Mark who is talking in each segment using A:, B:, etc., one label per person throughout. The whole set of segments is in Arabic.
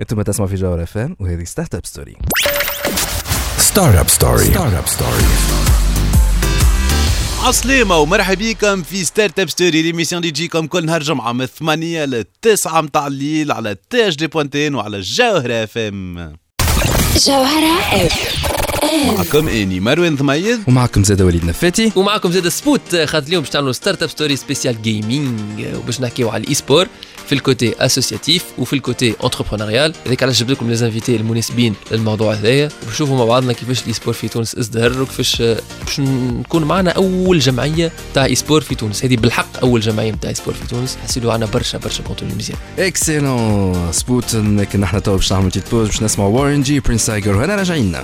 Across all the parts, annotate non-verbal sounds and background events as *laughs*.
A: أنتم تسمعوا في جوهر اف ام وهذه Startup Story
B: ستارت اب ستوري ستارت اب ستوري
C: عسلامة ومرحبا بكم في ستارت اب ستوري l'émission اللي تجيكم كل نهار جمعة من 8 ل 9 متاع الليل على تي اش دي بوانتين وعلى جوهرة اف ام.
D: جوهرة اف
C: معكم أني مروان ثميد
A: ومعكم زاد وليد نفاتي.
E: ومعكم زاد سبوت خاطر اليوم باش تعملوا Startup Story spéciale gaming وباش نحكيو على ال e-sport. في ال côté associatif وفي ال côté entrepreneurial هذاك علاش جبت لكم les invités المناسبين للموضوع هذايا. وبنشوفوا مع بعضنا كيفاش ال e-sport في تونس إزدهر وكيفاش باش نكون معنا أول جمعية تاع e-sport في تونس. هذه بالحق أول جمعية تاع e-sport في تونس. حسيلو عنا برشا برشا contenu مزيان
A: excellent سبوت لكن إحنا تو باش نعملوا pause باش نسمعوا Warren G Prince Igor وهنا راجعين.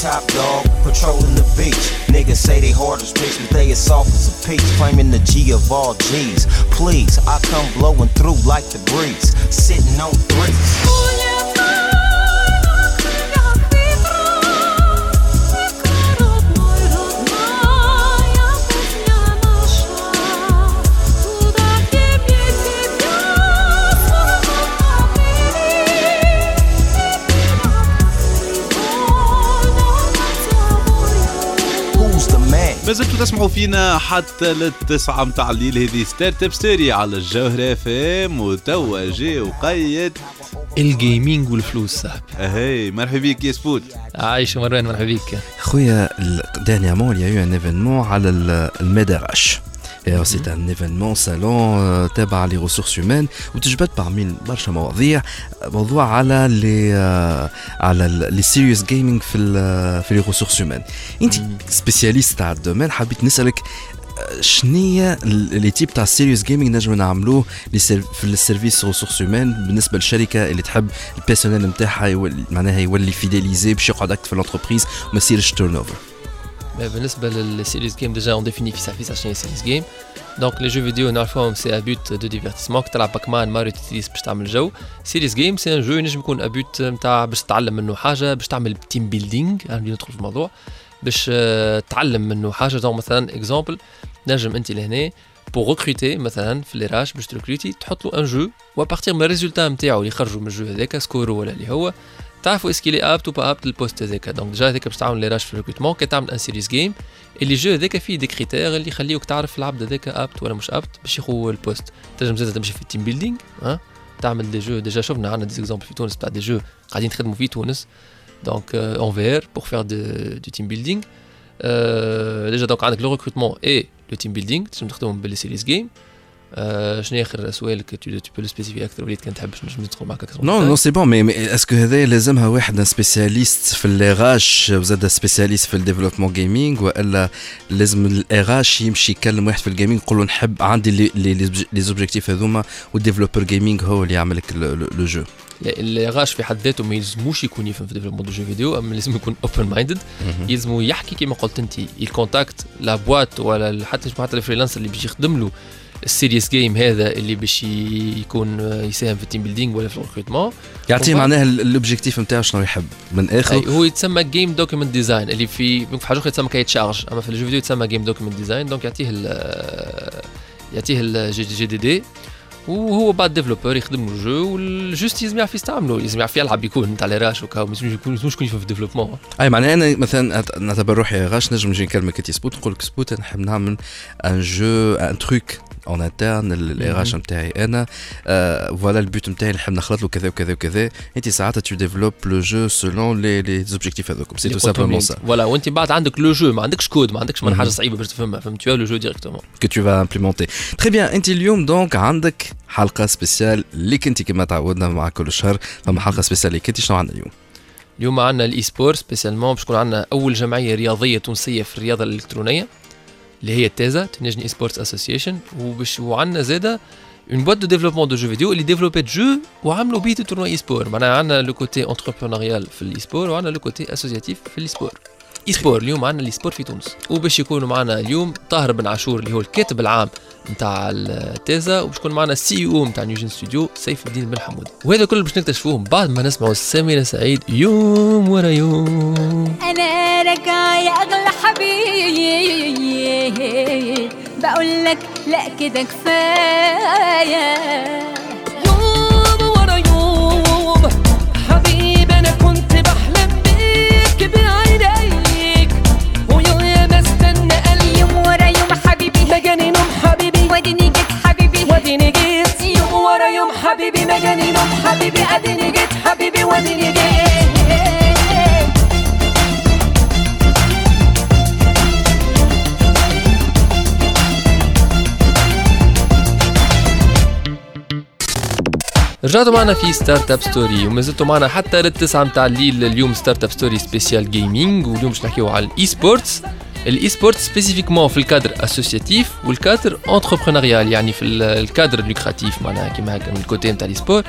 F: Top dog patrolling the beach. Niggas say they hard as bricks, but they as soft as a peach. Claiming the G of all G's. Please, I come blowing through like the breeze. Sitting on threes. The man?
C: ما زلتوا تسمعوا فينا حتى للتسعة متاع الليل. هذه ستارت اب ستوري على الجوهرة اف ام وتوا جي وقيد
E: الجيمنج والفلوس. صاحبي
C: أهي مرحبا بك يا سبوت.
E: عايش مروان مرحبا بك.
A: خويا دانيامون eu un événement على المدرش. سي ان ايفينمون سالون تابع ريسورس هيومان وتجبد parmi برشا مواضيع موضوع على لي على لي سيريوس جيمنج في في les ressources humaines انت spécialiste تاع ال domaine حبيت نسالك شنية les types تاع ال serious gaming نجمو نعملوه في ال service ressources humaines بالنسبة للشركه اللي تحب ال personnel نتاعها معناها يولي fidélisé باش يقعد أكتر في ال entreprise وما يصيرش turnover بالنسبة
E: لل serious game déjà on définit في سافيس عشان serious game donc les jeux vidéo نعرفوهم c'est à but de divertissement تلعب Pac-Man Mario Tetris باش تعمل jeu serious game c'est un jeu ينجم يكون à but نتاع باش تتعلم منه حاجة باش تعمل team building عندي ندخل في الموضوع باش تعلم منه حاجة donc مثلا exemple نجم انت لهنا pour recruter مثلا في les RH باش ت recruter تحط له un jeu و à partir من ال résultat نتاعو اللي يخرجوا من ال jeu هذاك score و ولا اللي هو تعرفوا اسكي آبت وبا آبت للبوست هذاك. donc déjà هذاك باش تعمل les RH في ال recrutement كي تعمل un serious game اللي jeu هذاك فيه des critères اللي يخليوك تعرف العبد هذاك apte ولا مش apte باش يخو ال poste. تنجم زاد تمشي في ال team building ها تعمل des jeux déjà شفنا عندنا des exemples في تونس تاع des jeux قاعدين نخدموا في تونس. donc en VR pour faire du team building déjà donc عندك le recrutement et le team building تنجم تخدمهم ب les serious games شنو اخر سؤالك tu peux spécifier أكثر؟ وليد كان تحب نجم ندخل معك أكثر؟
A: non non c'est bon mais est-ce que هذا لازمها واحد spécialiste في ال RH وزاد spécialiste في ال développement gaming وإلا لازم ال RH يمشي يكلم واحد في ال gaming يقول له نحب عندي les objectifs هذوما وال développeur gaming هو اللي يعمل لك le jeu
E: ال RH في حد ذاته ما يلزموش يكون يفهم في développement de jeux vidéo أما لازم يكون open-minded يلزمو يحكي كما قلت أنت ال contact la boîte ولا حتى حتى ال freelancer اللي باش يخدم له. ال serious game هذا اللي باش يكون يساهم في ال team building ولا في ال
A: recrutement
E: يعطيه
A: معناها ال objectif نتاعو شنو يحب من
E: أي
A: الآخر
E: هو يتسمى game document design اللي في في حاجة أخرى يتسمى cahier de charges أما في ال jeu vidéo يتسمى game document design donc يعطيه ال يعطيه ال G GDD وهو بعد développeur يخدم له jeu وال juste لازم يعرف يستعمله لازم يعرف يلعب يكون تاع les RH وكا ما يلزمش يكون يفهم في ال
A: développement أي معناها أنا مثلا نعتبر روحي RH نجم نجي نكلمك انت سبوت نقول لك سبوت نحب نعمل un jeu un truc en interne ال RH نتاعي أنا voilà ال but نتاعي نحب نخلط له كذا وكذا وكذا انت ساعتها tu développes le jeu selon les les objectifs هذوكم c'est tout simplement ça
E: voilà وانت بعد عندك le jeu ما عندكش كود ما عندكش من حاجة صعيبه باش تفهمها فهمت le jeu directement
A: que tu vas implémenter. Très bien, انت اليوم donc عندك حلقة spéciale ليك انت كما تعودنا مع كل شهر فما حلقة spéciale ليك انت شنو عندنا اليوم؟
E: اليوم عندنا ال e-sport spécialement باش تكون عندنا اول جمعيه رياضيه تونسيه في الرياضه الالكترونيه اللي هي تيزا Tunisian e-sports Association وباش وعندنا زاده une boîte de développement de jeux vidéo اللي développات jeu وعملوا بيه tournoi e-sport معناها عندنا le côté entrepreneurial في ال e-sport وعندنا le côté associatif في ال e-sport e-sport اليوم معنا ال e-sport في تونس. وباش يكونوا معنا اليوم طاهر بن عاشور اللي هو الكاتب العام نتاع التيزا وباش يكون معنا ال CEO نتاع NewGen Studio سيف الدين بن حمود وهذا كله باش نكتشفوه بعد ما نسمعوا سميرة سعيد يوم ورا يوم.
G: أنا راجع يا أغلى حبيب. بقول لك لا كده
H: كفاية. حبيبي ما جاني نوم حبيبي.
G: واديني جيت حبيبي.
H: واديني جيت. يوم ورا يوم حبيبي ما جاني نوم حبيبي. اديني جيت حبيبي واديني جيت.
E: رجعتوا معنا في Startup Story وما زلتوا معنا حتى للتسعة متاع الليل. اليوم Startup Story spécial gaming واليوم باش نحكيو على ال e-sports ال e-sports spécifiquement في ال cadre associatif وال cadre entrepreneurial يعني في ال- ال cadre lucratif معناها كيما هكا من ال côté نتاع ال e-sport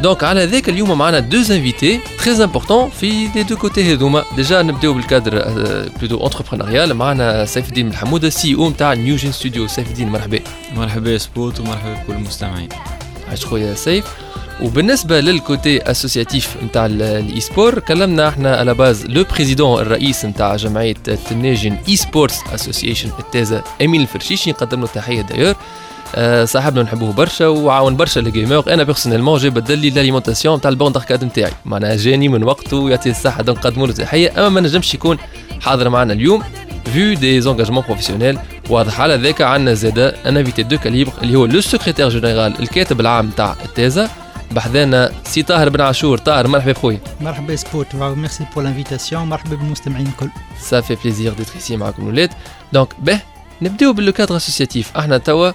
E: donc على ذاك اليوم معنا deux invités très importants في les deux côtés هذوما. déjà نبداو بال cadre plutôt entrepreneurial معنا سيف الدين بن حموده CEO نتاع NewGen Studio سيف الدين مرحبا.
I: مرحبا يا سبوت ومرحبا بكل المستمعين.
E: عايش خويا سيف. وبالنسبة لل côté associatif نتاع ال e-sport كلمنا إحنا على base le président الرئيس نتاع جمعية Tunisian e-sports Association التازا امين الفرشيشي نقدم له تحيه d'ailleurs آه، صاحبنا نحبوه برشا وعاون برشا les gamers أنا personnellement جا بدل لي l'alimentation نتاع ال borne arcade نتاعي. معناها جاني من وقته يعطيه الصحة نقدموا له تحيه أما ما نجمش يكون حاضر معنا اليوم vu des engagements professionnels واضح على ذاك عندنا زادا un invité de calibre اللي هو le secrétaire général الكاتب العام نتاع التازا بحذانا سي طاهر بن عاشور. طاهر مرحبا بخويا
J: مرحبا سبوت merci pour l'invitation مرحبا بالمستمعين الكل.
E: Ça fait plaisir d'être ici معكم الولاد donc به نبداو بال le cadre associatif إحنا توا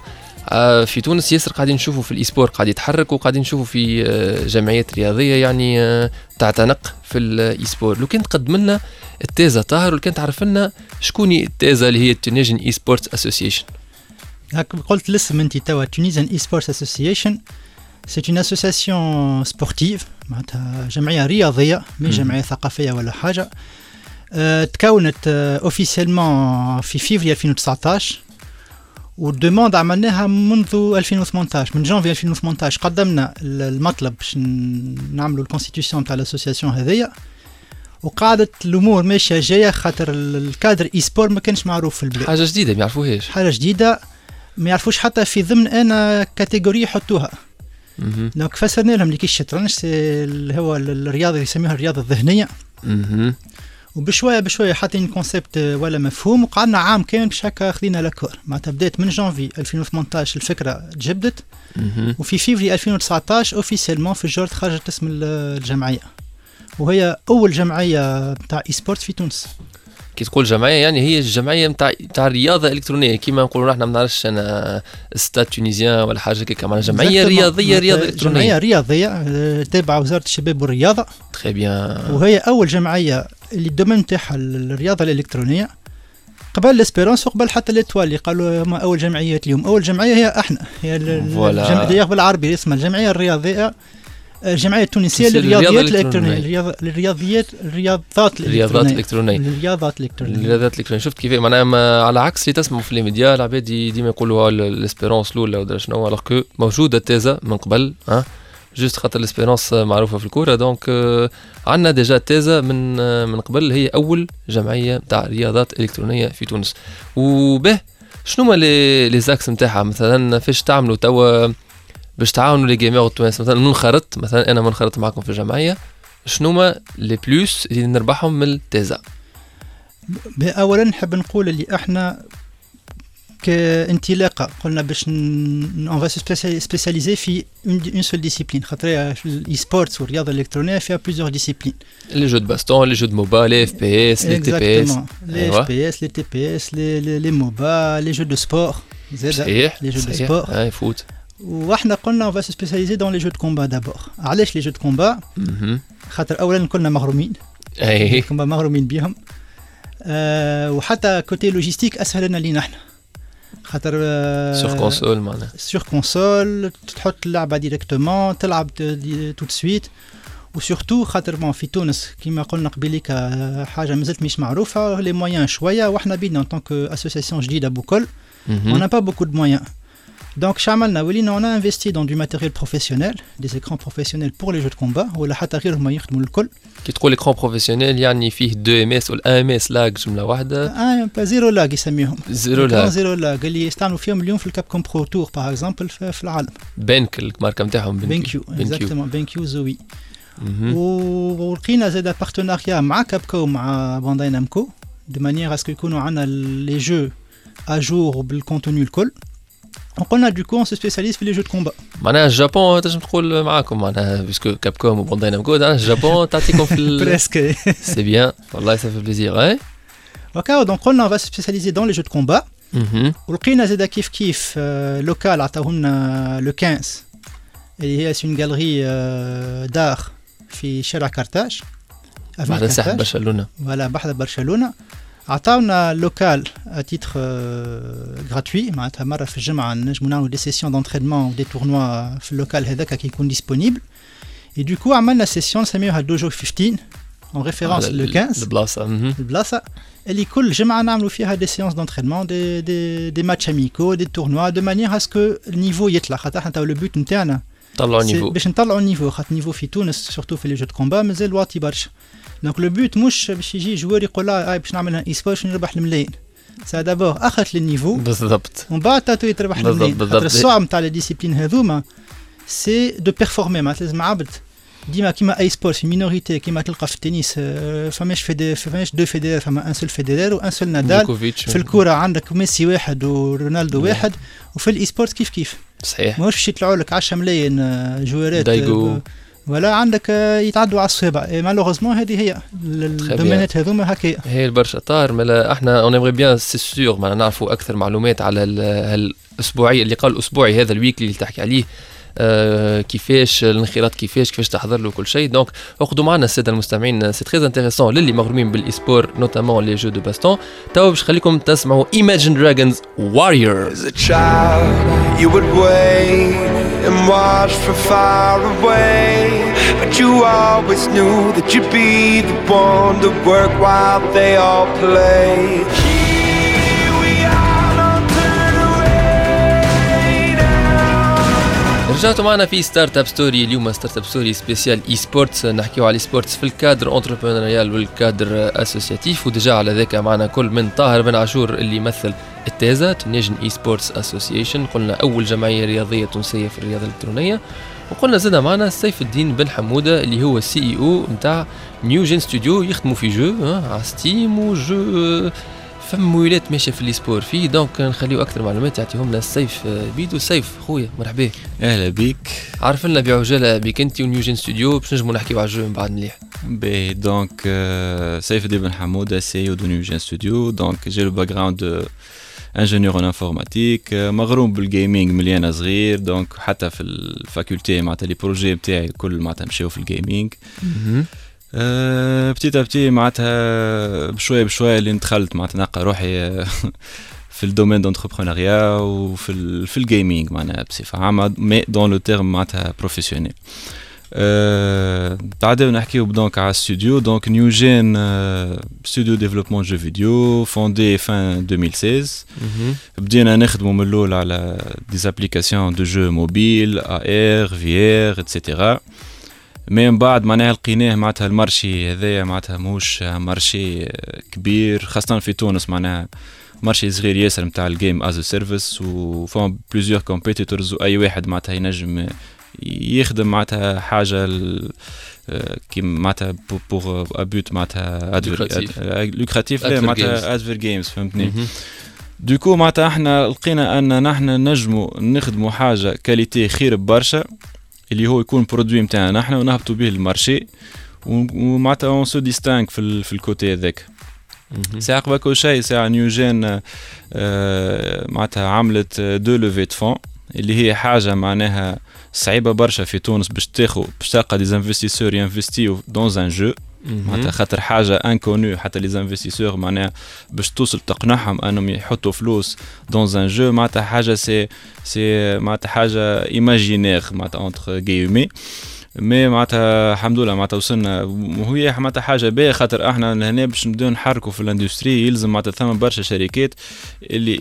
E: آه، في تونس ياسر قاعدين نشوفوا في ال e-sport قاعد يتحرك وقاعدين نشوفوا في آه، جمعيات رياضية يعني آه، تعتنق في ال e-sport لو كان تقدم لنا التازا طاهر ولو كان تعرف لنا شكون التازا اللي هي ال Tunisian e-sports Association
J: هاك قلت الاسم انت توا Tunisian e-sports Association c'est une association sportive معناتها جمعيه رياضيه مش
E: مم.
J: جمعيه ثقافيه ولا حاجة آه، تكونت officiellement في فيفري 2019 وال demande عملناها منذ 2018 من جانفي 2018 قدمنا ال- المطلب باش ن- نعملوا ال constitution تاع ال association هذيا وقعدت الأمور ماشيه جاية خاطر ال- ال cadre e-sport ما كانش معروف في البلاد
E: حاجة جديده ما يعرفوهاش
J: حاجة جديده ما يعرفوش حتى في ضمن أنا catégorie يحطوها
E: مهم.
J: donc فسرنا لهم اللي كي الشطرنج سي اللي هو ال- الرياضة اللي يسميوها الرياضة
E: الذهنية.
J: وبشويه بشوية حاطين concept ولا مفهوم. وقعدنا عام كامل باش هكا خذينا l'accord معناتها بدات من جانفي 2018 الفكرة تجبدت. وفي فيفري 2019 officiellement في ال JORT خرجت اسم ال- الجمعية. وهي أول جمعية تاع e-sport في تونس.
E: كي تقول جمعية يعني هي الجمعية نتاع نتاع الرياضة الإلكترونية. كيما نقولوا إحنا ما نعرفش أنا Stade Tunisien ولا حاجة كيك معناها
J: جمعية.
E: رياضية رياضة
J: جمعية
E: الكترونيه
J: رياضية آه، تابعة وزارة الشباب والرياضة.
E: très bien
J: وهي أول جمعية اللي ال domaine تاعها الرياضة الإلكترونية. قبل لاسبيرونس وقبل حتى ليتوال اللي قالوا هما أول جمعيات اليوم. أول جمعية هي أحنا. هي. الجمعية بالعربي اسمها الجمعية الرياضية. الجمعية
E: التونسية
J: للرياضيات الإلكترونية.
E: الإلكترونية.
J: الرياض- الرياضيات الرياضات
E: الرياضات الإلكترونية.
J: الرياضات الإلكترونية.
E: الرياضات الإلكترونية. شفت كيف؟ معناها على عكس اللي تسمعوا في الميديا العباد دي- ديما يقولوا الإسبيرونس الأولى ولا شنو alors que موجودة تيزا من قبل ها؟ juste خاطر الإسبيرونس معروفة في الكورة. donc آه، عندنا déjà تيزا من من قبل هي أول جمعية تاع رياضات إلكترونية في تونس. وبه شنو هما les axes نتاعها مثلا فاش تعملوا توا باش تعاونوا les gamers التوانسه مثلا منخرط مثلا أنا منخرط معكم في الجمعية شنو هما les plus اللي نربحهم من التيزا
J: اولا نحب نقول اللي إحنا كانطلاقة قلنا باش on va spécialiser في une seule discipline خاطر ال e-sports والرياضة الإلكترونية فيها plusieurs disciplines
E: Les jeux de baston, les jeux de MOBA, les FPS, les TPS.
J: les
E: أيوة.
J: FPS, les TPS, les, les, les MOBA, les jeux de sport. زاد
E: صحيح
J: les jeux de
E: صحيح.
J: sport.
E: أي foot
J: وإحنا قلنا on va se spécialiser dans les jeux de combat d'abord. علاش les jeux de combat
E: مهم.
J: خاطر اولا كلنا مغرومين.
E: أي.
J: كما مغرومين بهم. آه وحتى côté logistique اسهل لنا لينا إحنا. خاطر
E: sur console معناها.
J: sur console تحط اللعبة directement تلعب tout de suite و surtout خاطر bon في تونس كيما قلنا قبيليك آه، حاجة مازالت مش معروفة les moyens شوية. وإحنا بينا en tant qu'association جديدة بوكل. on n'a pas beaucoup de moyens. Donc شعملنا ولينا on a investi dans du matériel professionnel des écrans professionnels pour les jeux de combat ولا حتى غير هما يخدموا الكل
E: كي تقول écran professionnel يعني فيه 2 ms ولا 1 ms lag جمله واحدة
J: آه bah zéro lag يسميهم
E: zéro
J: écran
E: lag
J: zéro lag اللي يستعملوا فيهم اليوم في ال Capcom Pro Tour par exemple في في العالم
E: بنك الماركه نتاعهم
J: BenQ
E: BenQ
J: exactement BenQ Zowie
E: مهم.
J: ولقينا زاد partenariat مع Capcom ومع Bandai Namco de manière à ce que يكونوا عندنا les jeux à jour بال contenu الكل وقلنا donc on se spécialise في les jeux de combat
E: معناها الجابون تنجم تقول معاكم معناها puisque Capcom و Bandai Namco الجابون تعطيكم في ال...
J: presque
E: c'est bien والله ça fait plaisir et
J: وكاو donc قلنا on va se spécialiser dans les jeux de combat.
E: مهم.
J: ولقينا زاد كيف كيف آه، local عطاونا le 15 اللي هي centre galerie d'art في شارع كارتاج avenue
E: بعد ساحه
J: كارتاج.
E: برشلونه
J: voilà بحذا برشلونه عطاونا local à titre gratuit معناتها مرة في الجمعة نجمو نعملوا des sessions d'entraînement و des tournois في ال local هذاك كي يكون disponible et donc عملنا سيسيون نسميوها Dojo 15 en référence
E: على
J: le
E: ال-
J: 15
E: البلاصه مهم.
J: البلاصه اللي كل جمعه نعملوا فيها des séances d'entraînement des des des matchs amicaux des tournois de manière à ce que ال niveau يطلع خاطر إحنا tout le but نتاعنا
E: طلعوا
J: سي
E: نيفو
J: باش نطلعوا النيفو خاطر النيفو في تونس سورتو في لي جو دو كومبا مازال واطي برشا دونك لو بوت مش باش يجي جوار يقول لا آه باش نعمل اي سبور باش نربح الملايين. سا دابور أخذت النيفو.
E: بالضبط.
J: ومن بعد تاتو يتربح
E: بالضبط،
J: الملايين.
E: بالضبط.
J: خاطر الصعب نتاع لي ديسيبلين هذوما سي دو بيرفورمي معناتها لازم عبد. ديما كيما اي سبور في مينوريتي كيما تلقى في التنس آه، فماش فيدي فماش دو فيدير فما ان سول فيديرير وان سول نادال في الكوره عندك ميسي واحد ورونالدو واحد. وفي الاي سبورت كيف كيف؟
E: صحيح.
J: ماهوش باش يطلعوا لك 10 ملايين آه، جوارات
E: دايجو.
J: ولا عندك آه، يتعدوا على الصوابع مالوغوزمون هذه هي ال- الدومينات هذوما هكايا
E: هي برشا طار ملا إحنا اون ايمري بيان سي سور معنا نعرفوا أكثر معلومات على ال- هالاسبوعي اللي قال الأسبوعي هذا الويكلي اللي تحكي عليه آه كيفاش الانخراط كيفاش كيفاش تحضر له كل شيء. دونك اخذوا معنا السادة المستمعين سي تري انتريسون للي مغرومين بالاي سبور نوتامون لي جو دو باستون توا باش خليكم تسمعوا Imagine Dragons Warriors.
K: As a child, you would wait and watch from far away. But you always knew that you'd be the one to work while they all play.
E: رجعتوا معنا في Startup Story اليوم Startup Story spécial e-sports نحكيو على sports في ال cadre entrepreneurial وال cadre associatif و déjà على ذاك معنا كل من طاهر بن عاشور اللي يمثل التازا تنجن e-sports association قلنا أول جمعية رياضية تونسية في الرياضة الإلكترونية. وقلنا زاد معنا سيف الدين بن حمودة اللي هو ال CEO نتاع NewGen Studio يخدموا في jeu ها، على Steam و jeu فما ويلات ماشية في السبور فيه donc نخليو أكثر معلومات يعطيهم لنا السيف بيدو. سيف خويا مرحبا.
I: أهلا بيك.
E: عارف لنا بعجالة بك أنت و NewGen Studio باش نجمو نحكيو على ال jeu من بعد مليح.
I: باهي donc آه، سيف الدين بن حمودة CEO de NewGen Studio donc j'ai le background ingénieur en informatique مغروم بال gaming من اللي أنا صغير donc حتى في ال faculté معناتها les projets بتاعي الكل معناتها مشاو في ال gaming petit à petit معناتها بشويه بشويه اللي دخلت معناتها نلقى روحي آه، *laughs* في ال domaine d'entrepreneuriat وفي في ال gaming معناها بصفة عامة mais dans le terme معناتها professionnel أه بعدين نحكيو donc على studio donc NewGen studio développement jeux vidéo fondé en 2016 بدينا نخدموا من الأول على des applications de jeux mobiles AR VR et cetera mais من بعد معناها لقيناه معناتها ال marché هذايا معناتها ماهوش marché آه، كبير خاصة في تونس معناها marché صغير ياسر نتاع ال game as service وفهم plusieurs competitors واي واحد معناتها ينجم يخدم معناتها حاجة آه، كي معناتها بور ابوت معناتها. لوكراتيف لا
E: Adver
I: معناتها ادفير جيمز فهمتني؟ دوكو معناتها إحنا لقينا أن نحن نجموا نخدموا حاجة كاليتي خير برشا اللي هو يكون برودوي نتاعنا نحن ونهبطوا به المارشي ومعناتها اون سو ديستانك في في الكوتي هذاك. ساعة قبل كل شيء ساعة نيوجين آه، معناتها عملت دو لوفي دو فون اللي هي حاجة معناها صعيبة برشا في تونس باش تاخو باش تلقى دي انفستيسور ينفستيو دون ان جو معناتها خاطر حاجة انكونو حتى لي انفستيسور معناها باش توصل تقنعهم أنهم يحطوا فلوس دون ان جو معناتها حاجة سي سي معناتها حاجة ايماجينير معناتها اونتر جيومي مي معناتها الحمد لله معناتها وصلنا. وهي معناتها حاجة باهية خاطر إحنا هنا باش نبداو نحركوا في الاندستري يلزم معناتها ثم برشا شركات اللي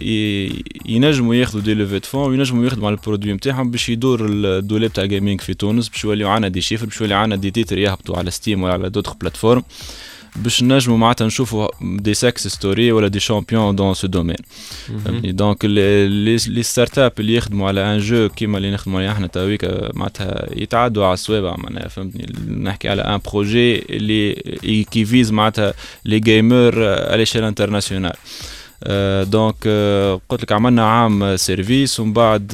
I: ينجموا ياخذوا des levées fonds وينجموا يخدموا على ال produit نتاعهم باش يدور الدولاب تاع ال gaming في تونس باش يوليو عندنا des chiffres باش يولي عندنا des titres يهبطوا على Steam ولا على d'autres plateformes باش نجموا معناتها نشوفوا des success stories ولا des champions dans ce domaine فهمتني؟ donc les startups اللي يخدموا على un jeu كيما اللي نخدموا عليه إحنا تويك معناتها يتعدوا على الصوابع معناها فهمتني؟ نحكي على un projet اللي كي فيز معناتها les gamers à l'échelle internationale donc قلت لك عملنا عام service ومن بعد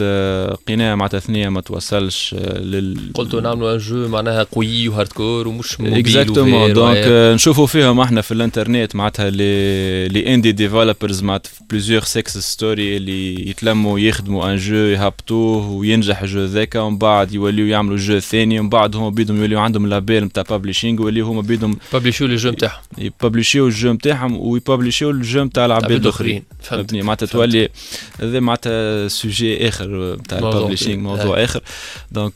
I: قناع مع ثنيه ما توصلش لل
E: قلتوا نعملوا un jeu معناها قوي و hardcore ومش mobile
I: exactement donc نشوفوا فيهم إحنا في الإنترنت معناتها les les indie developers معناتها plusieurs success story اللي يتلموا يخدموا un jeu يهبطوه وينجح ال jeu ذاك. ومن بعد يوليو يعملوا jeu ثاني. ومن بعد هما بيدهم يوليو عندهم label نتاع publishing ويوليو هما بيدهم
E: بابليشيو ال jeu نتاعهم
I: يبابليشيو ال jeu نتاعهم ويبابليشيو ال jeu نتاع العباد الاخرين فهمتني معناتها تولي هذا معناتها sujet آخر نتاع ال publishing موضوع آخر. donc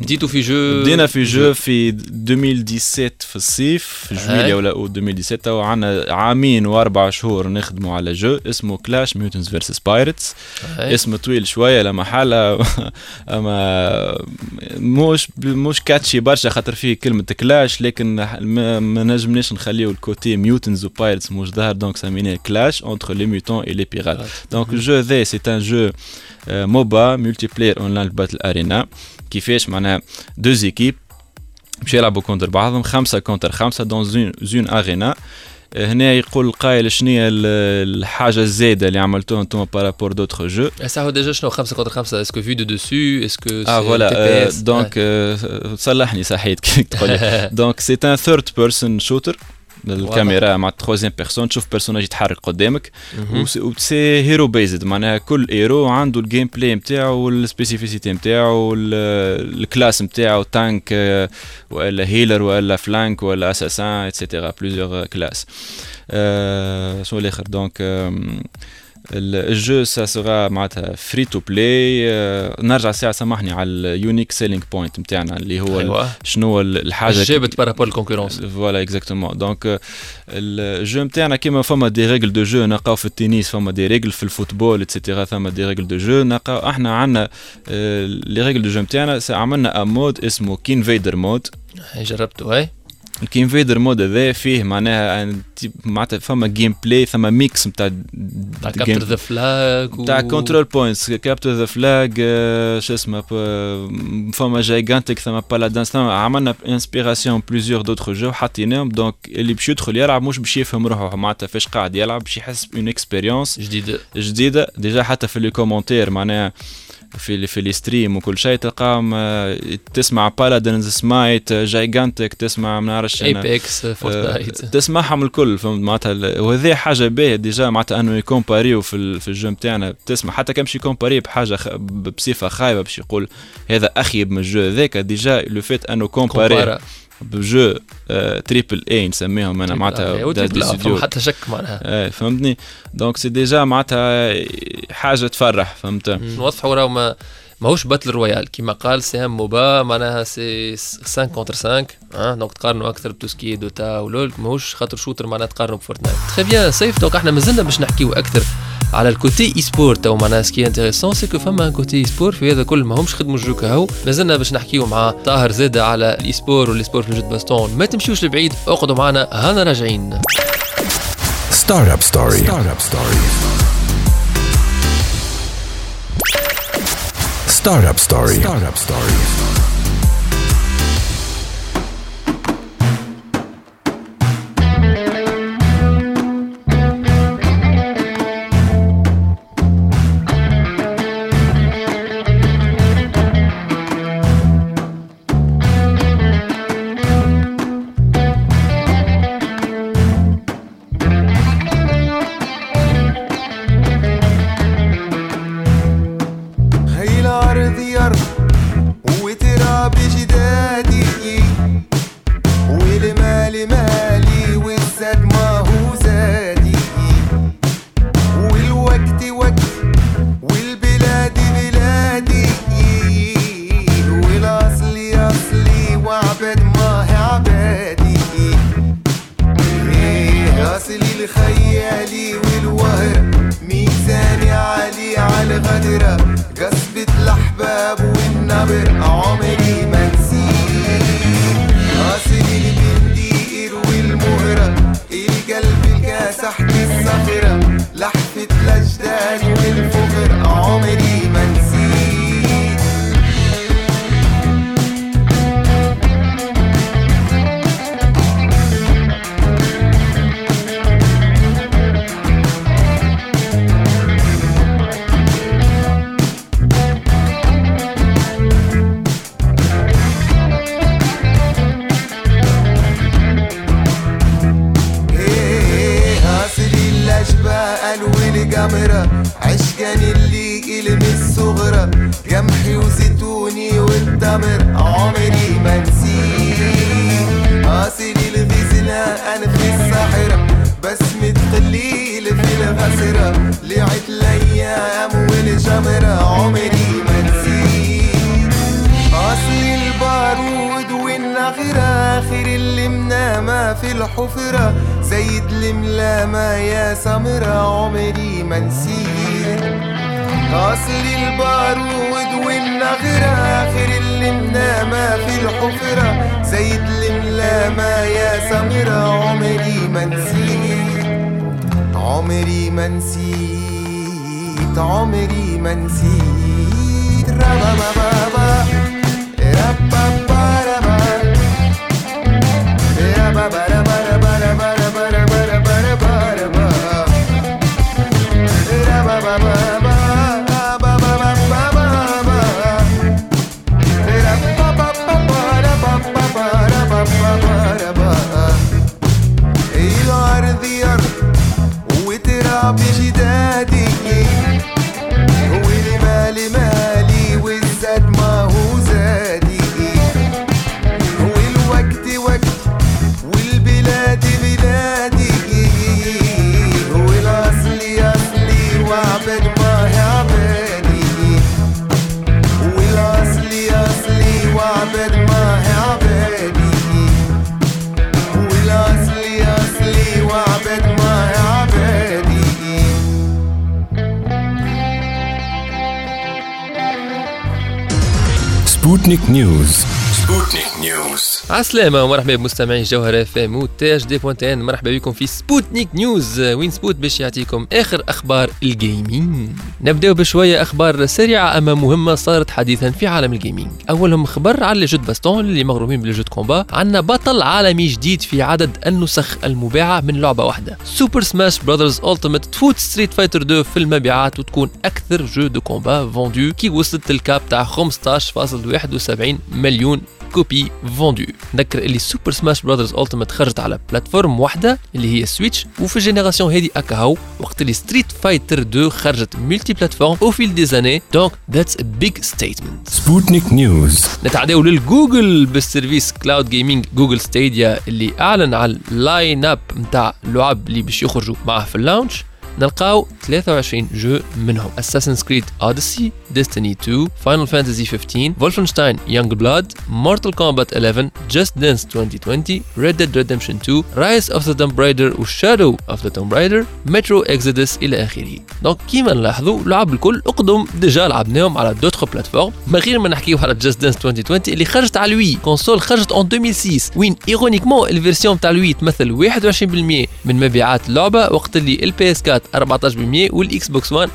E: بديتوا في jeu.
I: بدينا في jeu في 2017 في الصيف في جويليا ولا أو 2017 وعندنا عامين وأربع شهور نخدموا على jeu اسمه Clash Mutants Versus Pirates اسم طويل شوية لا محالة. *laughs* أما مش مش catchy برشا خاطر فيه كلمة clash لكن ما نجمناش نخليو ال côté mutants و pirates مش ظاهر donc سميناه Clash entre les mutants et les pirates. Donc le jeu V c'est un jeu euh, MOBA multiplayer online battle arena كيفاش معناها deux équipes. باش يلعبوا contre بعضهم خمسة contre خمسة dans zone zone arena هنا يقول القائل شنو هي الحاجة الزايده اللي عملتوها أنتم par rapport d'autres
E: jeux ça هو déjà شنو 5 contre 5 est-ce que في دو دوسو est-ce
I: que آه voilà donc صلحني صحيت كي تقول donc c'est un third person shooter الكاميرا مع troisième personne تشوف personnage يتحرك قدامك. و c'est hero based معناها كل hero عنده ال gameplay نتاعو وال spécificité نتاعو ال classe نتاعو tank ولا healer ولا flank ولا assassin et cetera plusieurs classes شنو الآخر donc ال jeu ça sera معناتها free to play نرجع ساعة سامحني على ال unique selling point نتاعنا اللي هو أيوة. شنو الحاجة
E: جابت par rapport
I: ال concurrence voilà exactement donc ال jeu نتاعنا كيما فما des règles de jeu نلقاو في التنس فما des règles في ال football et cetera فما des règles de jeu نلقاو إحنا عندنا les règles de jeu نتاعنا عملنا mode اسمه كين فيدر مود
E: جربته هاي
I: الكين فيدر mode هذا فيه معناها معناتها فما gameplay ثما mix نتاع
E: تاع capture the flag
I: تاع control points capture the flag شو اسمه فما Gigantic ثما Paladins ثما عملنا inspiration plusieurs d'autres jeux حطيناهم donc اللي باش يدخل يلعب مش باش يفهم روحه معناتها فاش قاعد يلعب باش يحس une expérience
E: جديدة.
I: جديدة. déjà حتى في les commentaires معناها في في ال stream وكل شيء تلقاهم تسمع Paladins Smite Gigantic تسمع ما نعرفش
E: Apex Fortnite
I: تسمعهم الكل فهمت؟ معناتها وهذه حاجة باهية déjà معناتها إنه يكومباريو في في ال jeu نتاعنا تسمع حتى كان باش يكومباري بحاجة بصفة خايبة باش يقول هذا اخيب من ال jeu. هذاك déjà le fait أنه comparé ب jeu triple A نسميهم أنا معناتها
E: حتى شك معناها.
I: فهمتني؟ donc c'est déjà معناتها حاجة تفرح فهمت؟
E: نوضحوا راهو ما ماهوش battle royale. كيما قال c'est un MOBA معناها c'est 5 contre 5 آه donc تقارنوا أكثر بتوسكي دوتا ولول ماهوش خاطر shooter معناها تقارنوا ب Fortnite. très bien سيف donc إحنا مازلنا باش نحكيو أكثر. على ال côté e-sport تو معناها ce qui est intéressant c'est que فما un côté e-sport في هذا كل ماهمش خدموا ال jeu كهو مازلنا باش نحكيو مع طاهر زاده على ال e-sport وال e-sport في ال jeux de baston. ما تمشيوش لبعيد اقعدوا معنا هانا راجعين.
K: startup story startup story startup story startup story آخر اللي منامة في الحفرة. زيد الملامة يا سمرة عمري ما نسيت. أصل البارود والنغرة آخر اللي منامة في الحفرة. زيد الملامة يا سمرة عمري ما نسيت. عمري ما نسيت عمري ما نسيت. ربا بابا ربا
B: News.
E: عسلامة ومرحبا بمستمعي جوهرة اف ام وتاج دي بوانتين مرحبا بكم في Sputnik News وين سبوت باش يعطيكم آخر أخبار ال gaming نبداو بشوية أخبار سريعة أما مهمة صارت حديثا في عالم ال gaming أولهم خبر على jeux de baston اللي مغرومين بال jeux de combat عندنا بطل عالمي جديد في عدد النسخ المباعة من لعبة واحدة. Super Smash Brothers Ultimate تفوت Street Fighter 2 في المبيعات وتكون أكثر jeu de combat vendu كي وصلت ال cap تاع 15.71 مليون copies vendues نذكر اللي Super Smash Brothers Ultimate خرجت على plateforme واحدة اللي هي Switch وفي ال génération هذه اكاهو وقت اللي Street Fighter 2 خرجت multi-plateforme au fil des années donc that's a big statement
B: Sputnik News
E: نتعداو لل Google بال service cloud gaming Google Stadia اللي أعلن على ال line-up نتاع اللعب اللي باش يخرجوا معاه في ال launch نلقاو 23 jeux منهم Assassin's Creed Odyssey, Destiny 2, Final Fantasy 15, Wolfenstein Youngblood, Mortal Kombat 11, Just Dance 2020, Red Dead Redemption 2, Rise of the Tomb Raider و Shadow of the Tomb Raider, Metro Exodus إلى آخره. donc كيما نلاحظوا لعب الكل أقدم déjà لعبناهم على d'autres plateformes من غير ما نحكيو على Just Dance 2020 اللي خرجت على ال Wii console خرجت en 2006 وين ironiquement ال version تاع ال Wii تمثل 21% من مبيعات اللعبة وقت اللي ال PS 4 14% وال Xbox 1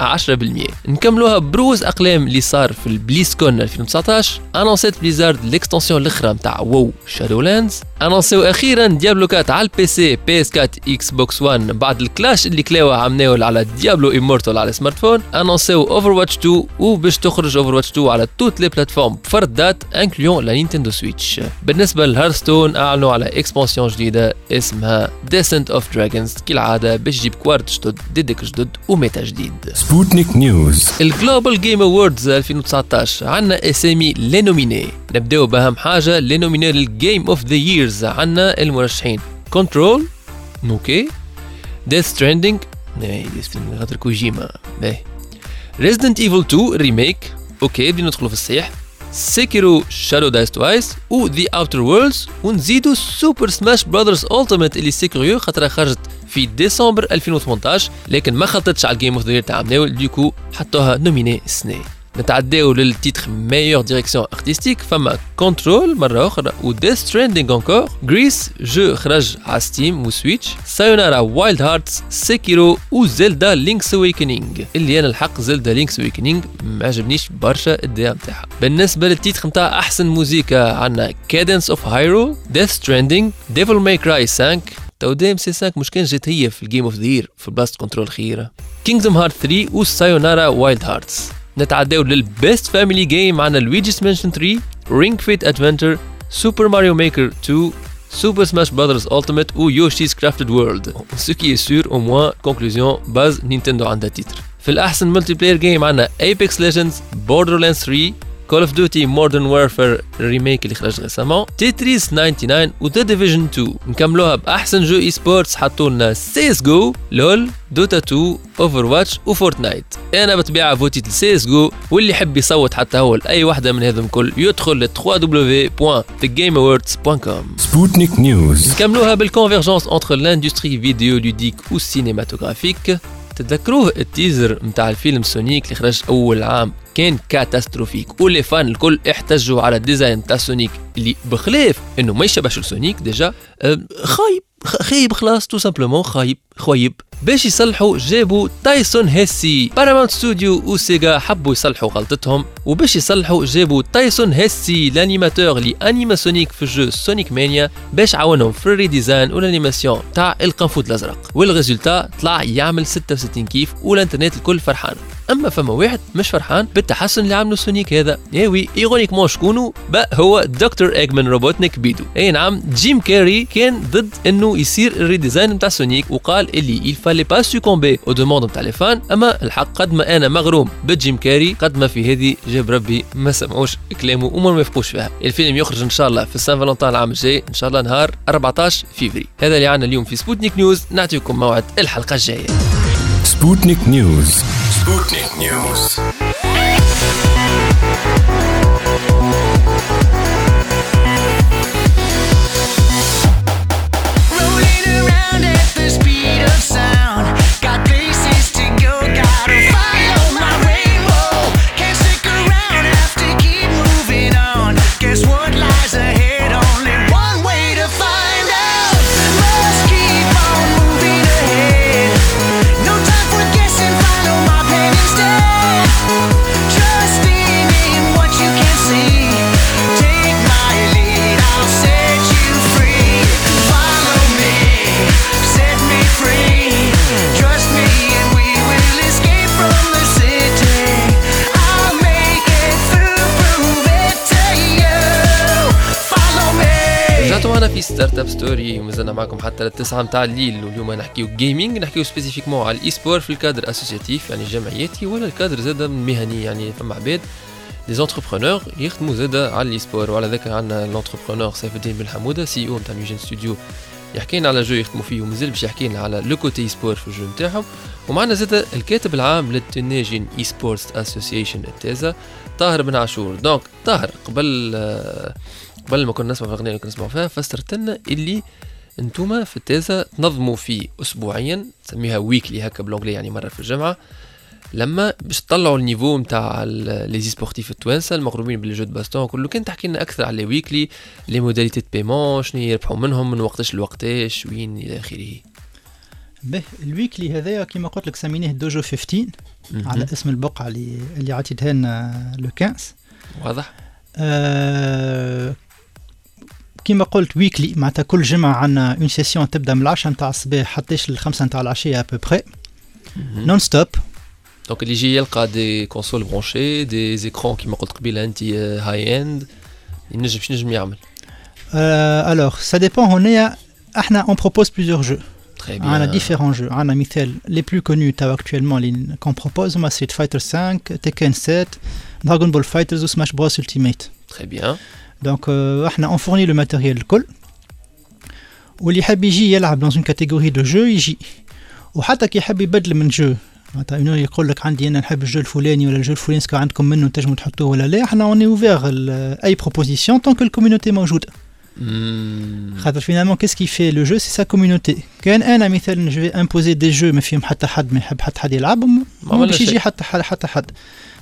E: 10% نكملوها برؤوس أقلام اللي صار في ال BlizzCon 2019 أنونسيت Blizzard ال extension الأخرى نتاع WoW Shadowlands أنونسيو أخيرا Diablo 4 على ال PC PS 4 Xbox 1 بعد ال clash اللي كلاوه عملناه على Diablo Immortal على smartphone. أنونسيو Overwatch 2 وباش تخرج Overwatch 2 على toutes les plateformes بفرد date incluant la Nintendo Switch. بالنسبة ل Hearthstone أعلنوا على expansion جديدة اسمها Descent of Dragons كالعادة باش تجيب كوارت جدد des decks جدد و meta جديد
B: Sputnik News
E: ال Global Game Awards 2019 عندنا اسامي les nominés نبداو باهم حاجة les nominés لل Game of the Year عندنا المرشحين Control okay Death Stranding Stranding خاطر كوجيما باهي Resident Evil 2 Remake okay بدنا ندخلوا في الصحيح Sekiro Shadows Die Twice و The Outer Worlds ونزيدو Super Smash Bros Ultimate اللي Sekiro خاطرها خرجت في ديسمبر 2018 لكن ما خلطتش على ال Game of the تاع مناول donc حطوها nominé السنة نتعداو لل titre meilleure direction artistique فما Control مرة أخرى و Death Stranding encore Gris jeu خرج على Steam و Switch Sayonara Wild Hearts Sekiro و Zelda Link's Awakening اللي أنا الحق Zelda Link's Awakening ما عجبنيش برشا الدعم نتاعها بالنسبة لل titre نتاع أحسن موسيقى عندنا Cadence of Hyrule Death Stranding Devil May Cry 5 تو DMC 5 مش كان جات هي في ال Game of the Year في بلاصة Control خيره Kingdom Hearts 3 و Sayonara Wild Hearts نتعداو لل best family game عندنا Luigi's Mansion 3 Ring Fit Adventure Super Mario Maker 2 Super Smash Bros Ultimate ou Yoshi's Crafted World. Ce qui est sûr, au moins, base Nintendo عندها titre. في الأحسن player game عندنا Apex Legends, Borderlands 3, Call of Duty Modern Warfare Remake اللي خرج récemment Tetris 99 و The Division 2 نكملوها بأحسن jeu e-sports حطوا لنا CS:GO LoL Dota 2 Overwatch و Fortnite أنا بطبيعه votait ل CS:GO واللي يحب يصوت حتى هو لأي واحدة من هذم كل يدخل ل www.thegameawards.com
B: Sputnik News
E: نكملوها بال convergence entre l'industrie vidéoludique و cinématographique تتذكروه؟ ال teaser نتاع الفيلم Sonic اللي خرج أول عام كان catastrophique و les fans الكل احتجوا على ال design تاع Sonic اللي بخلاف إنه ما يشبهش ل Sonic déjà أه، خايب خايب خلاص tout simplement خايب خايب باش يصلحوا جابوا Tyson Hesse. Paramount Studio و Sega حبوا يصلحوا غلطتهم وباش يصلحوا جابوا Tyson Hesse l'animateur اللي anima Sonic في ال jeu Sonic Mania باش عاونهم في ال redesign وال animation تاع القنفوذ الأزرق. وال résultat طلع يعمل 66 كيف والإنترنت الكل فرحان. أما فما واحد مش فرحان بالتحسن اللي عملوا Sonic هذا. ياوي ironiquement شكونو؟ با هو Doctor Eggman Robotnik بيدو. اي نعم Jim Carrey كان ضد إنه يصير ال redesign نتاع Sonic وقال اللي il fallait pas succomber aux demandes نتاع les fans أما الحق قد ما أنا مغروم ب Jim Carrey قد ما في هذه جاب ربي ما سمعوش كلامه وما موافقوش فيها. الفيلم يخرج إن شاء الله في Saint-Valentin العام الجاي إن شاء الله نهار 14 فيفري. هذا اللي عنا اليوم في Sputnik News نعطيكم موعد
L: الحلقة الجاية. Sputnik News.
E: Sputnik News. في Startup Story ومازلنا معكم حتى للتسعة متاع الليل. واليوم نحكيو gaming نحكيو spécifiquement على ال e-sport في ال cadre associatif يعني جمعياتي ولا الكادر زاد مهني يعني فما عباد. des entrepreneurs يخدموا زاد على ال e-sport وعلى ذاك عندنا l'entrepreneur سيف الدين بن حموده CEO نتاع NewGen Studio يحكي لنا على jeu يخدموا فيه ومازال باش يحكي لنا على le côté sport في ال jeu نتاعهم. ومعنا زاد الكاتب العام لل Tunisian Esports Association التازا طاهر بن عاشور. donc طاهر قبل آه، قبل ما كنا نسمع في الاغنيه اللي كنا نسمعوا فيها فسرت لنا اللي انتوما في التازا تنظموا في اسبوعيا تسميها weekly هكا بال anglais يعني مرة في الجامعة لما باش تطلعوا ال niveau نتاع les sportifs التوانسة المغرومين بال jeux de baston كله كان تحكي لنا أكثر على les weekly les modalités de paiement شنو يربحوا منهم من وقتاش لوقتاش وين إلى آخره.
J: به ال weekly هذايا كيما قلت لك سميناه Dojo 15
E: مهم.
J: على اسم البقعة اللي اللي عطيتها لنا le 15
E: واضح.
J: آه كيما قلت weekly معناتها كل جمعة عندنا une session تبدأ من 10 نتاع الصباح حتىش للخمسة نتاع العشيه à peu près non-stop
E: donc اللي يجي يلقى des consoles branchées des écrans كيما قلت قبيله انت high-end ينجم باش ينجم يعمل
J: alors ça dépend هنايا إحنا on propose plusieurs jeux
E: Très bien.
J: عندنا différents jeux عندنا مثال les plus connus تاو actuellement اللي qu'on propose هما Street Fighter 5 Tekken 7 Dragon Ball FighterZ و Smash Bros Ultimate
E: Très bien.
J: donc euh, إحنا on fournit le matériel الكل واللي يحب يجي يلعب dans une catégorie de jeu. يجي وحتى كي يحب يبدل من jeu معناتها انه يقول لك عندي أنا نحب ال jeu الفلاني ولا ال jeu الفلاني est-ce que عندكم منه تنجموا تحطوه ولا لا إحنا on est ouvert aux propositions donc ال community موجوده خاطر finalement qu'est-ce qui fait le jeu c'est sa community كان أنا مثلا je vais imposer des jeux ما فيهم حتى حد ما يحب حتى حد يلعبهم ما
E: عملنا
J: باش يجي
E: شيء.
J: حتى حد حتى حد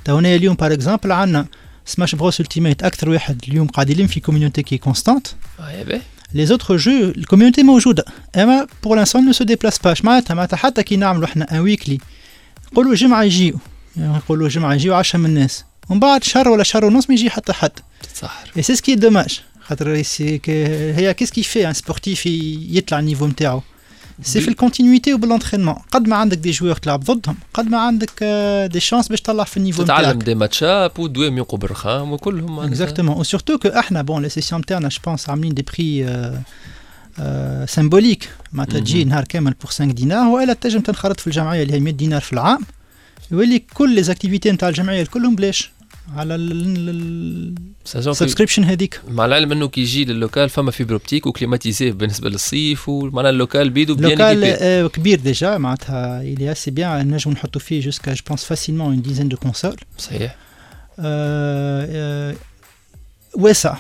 J: تو هنا اليوم par exemple عندنا Smash Bros Ultimate أكثر واحد اليوم قاعد يلم في community qui est
E: constante les
J: autres jeux ال community موجوده اما pour l'instant ne se déplace باش معناتها معناتها حتى كي نعملوا إحنا un weekly نقولوا جمعه يجيو نقولوا جمعه يجيو 10 من الناس ومن بعد شهر ولا شهر ونص ما يجي حتى حد
E: صح
J: et c'est ce qui est dommage خاطر هي qu'est-ce qui fait un sportif يطلع ال niveau نتاعو c'est في ال continuité وبال entraînement قد ما عندك des joueurs تلعب ضدهم قد ما عندك des chances باش تطلع في ال
E: niveau
J: تتعلم
E: دي ماتشاب ودوام ينقوا بالرخام وكلهم. Exactement
J: و surtout que إحنا bon les sessions نتاعنا je pense عاملين des prix symboliques معناتها. تجي نهار كامل pour 5 دينار والا تنجم تنخرط في الجمعيه اللي هي 100 دينار في العام يولي كل les activités نتاع الجمعيه كلهم بلاش على
E: ال
J: subscription هذيك.
E: مع العلم إنه كي يجي لل local فما fibre optique و climatisé بالنسبة للصيف ومعناها ال local بيدو bien
J: local
E: équipé
J: آه، كبير déjà. معناتها est assez bien. نجم نحطوا فيه jusqu'à je pense facilement une dizaine de consoles.
E: صحيح.
J: آه، آه، واسع.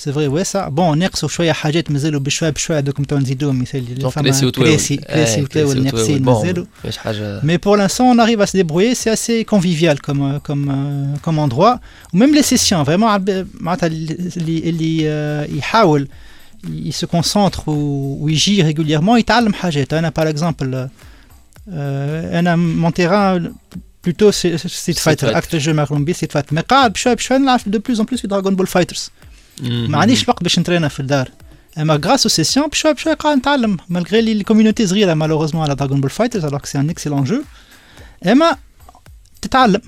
J: سي فري واسع بون ناقصوا شويه حاجات مازالوا بشويه بشويه دوكم تو نزيدوهم مثال
E: دونك كراسي وتواول
J: كراسي كراسي وتواول ناقصين مازالوا
E: مش حاجه
J: Mais pour l'instant, on arrive à se débrouiller. C'est assez convivial comme, euh, comme, euh, comme endroit. Ou même les sessions, vraiment, عب- معناتها اللي اللي آه، يحاول il se concentre و- ويجي régulièrement يتعلم حاجات. أنا par exemple آه، أنا mon terrain plutôt c'est Street Fighter
E: Fighter.
J: أكثر جو مغروم بيه Street Fighter. mais قاعد بشوي بشوي نلعب de plus en plus في Dragon Ball Fighters. ما عنديش الوقت باش نترينا في الدار. أما غراس أو سيسيون بشوي بشوي قاعد نتعلم. مالغري لي الكوميونيتي صغيره مالوغوزمون على دراغون بول فايترز الوغ سي ان اكسيلون جو أما تتعلم.